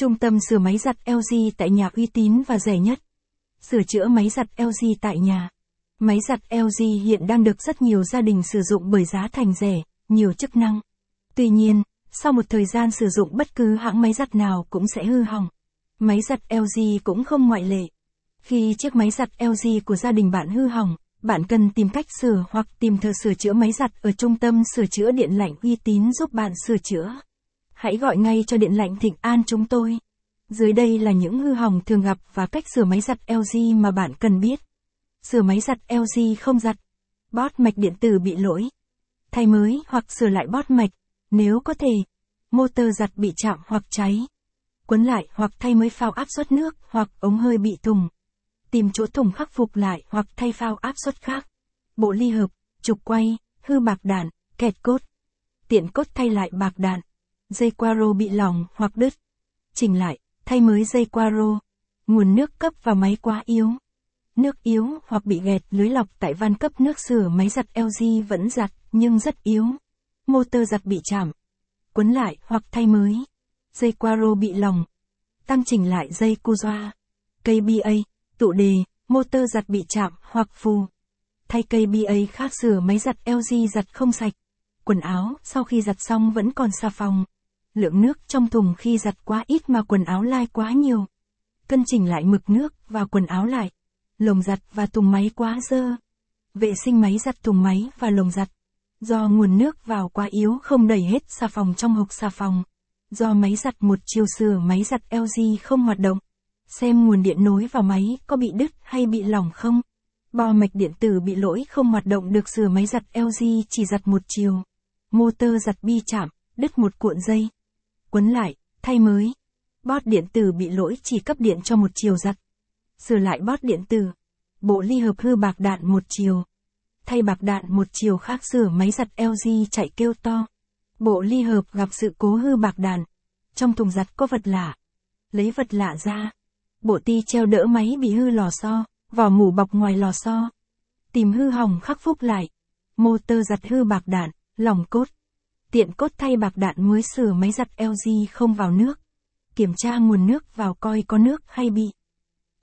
Trung tâm sửa máy giặt LG tại nhà uy tín và rẻ nhất. Sửa chữa máy giặt LG tại nhà. Máy giặt LG hiện đang được rất nhiều gia đình sử dụng bởi giá thành rẻ, nhiều chức năng. Tuy nhiên, sau một thời gian sử dụng bất cứ hãng máy giặt nào cũng sẽ hư hỏng. Máy giặt LG cũng không ngoại lệ. Khi chiếc máy giặt LG của gia đình bạn hư hỏng, bạn cần tìm cách sửa hoặc tìm thợ sửa chữa máy giặt ở trung tâm sửa chữa điện lạnh uy tín giúp bạn sửa chữa. Hãy gọi ngay cho điện lạnh Thịnh An chúng tôi. Dưới đây là những hư hỏng thường gặp và cách sửa máy giặt LG mà bạn cần biết. Sửa máy giặt LG không giặt. Bót mạch điện tử bị lỗi. Thay mới hoặc sửa lại bót mạch, nếu có thể. Motor giặt bị chạm hoặc cháy. Quấn lại hoặc thay mới phao áp suất nước hoặc ống hơi bị thùng. Tìm chỗ thùng khắc phục lại hoặc thay phao áp suất khác. Bộ ly hợp, trục quay, hư bạc đạn, kẹt cốt. Tiện cốt thay lại bạc đạn. Dây quaro bị lỏng hoặc đứt. Chỉnh lại, thay mới dây quaro. Nguồn nước cấp vào máy quá yếu. Nước yếu hoặc bị gẹt lưới lọc tại van cấp nước sửa máy giặt LG vẫn giặt, nhưng rất yếu. Motor giặt bị chạm. Quấn lại hoặc thay mới. Dây quaro bị lỏng. Tăng chỉnh lại dây cu doa. KBA, tụ đề, motor giặt bị chạm hoặc phù. Thay cây BA khác sửa máy giặt LG giặt không sạch. Quần áo sau khi giặt xong vẫn còn xà phòng. Lượng nước trong thùng khi giặt quá ít mà quần áo lai quá nhiều. Cân chỉnh lại mực nước và quần áo lại. Lồng giặt và thùng máy quá dơ. Vệ sinh máy giặt thùng máy và lồng giặt. Do nguồn nước vào quá yếu không đẩy hết xà phòng trong hộp xà phòng. Do máy giặt một chiều sửa máy giặt LG không hoạt động. Xem nguồn điện nối vào máy có bị đứt hay bị lỏng không. Bo mạch điện tử bị lỗi không hoạt động được sửa máy giặt LG chỉ giặt một chiều. Motor giặt bi chạm, đứt một cuộn dây. Quấn lại, thay mới. Bót điện tử bị lỗi chỉ cấp điện cho một chiều giặt. Sửa lại bót điện tử. Bộ ly hợp hư bạc đạn một chiều. Thay bạc đạn một chiều khác sửa máy giặt LG chạy kêu to. Bộ ly hợp gặp sự cố hư bạc đạn. Trong thùng giặt có vật lạ. Lấy vật lạ ra. Bộ ti treo đỡ máy bị hư lò xo, vỏ mủ bọc ngoài lò xo. Tìm hư hỏng khắc phục lại. Motor giặt hư bạc đạn, lòng cốt. Tiện cốt thay bạc đạn mới sửa máy giặt LG không vào nước. Kiểm tra nguồn nước vào coi có nước hay bị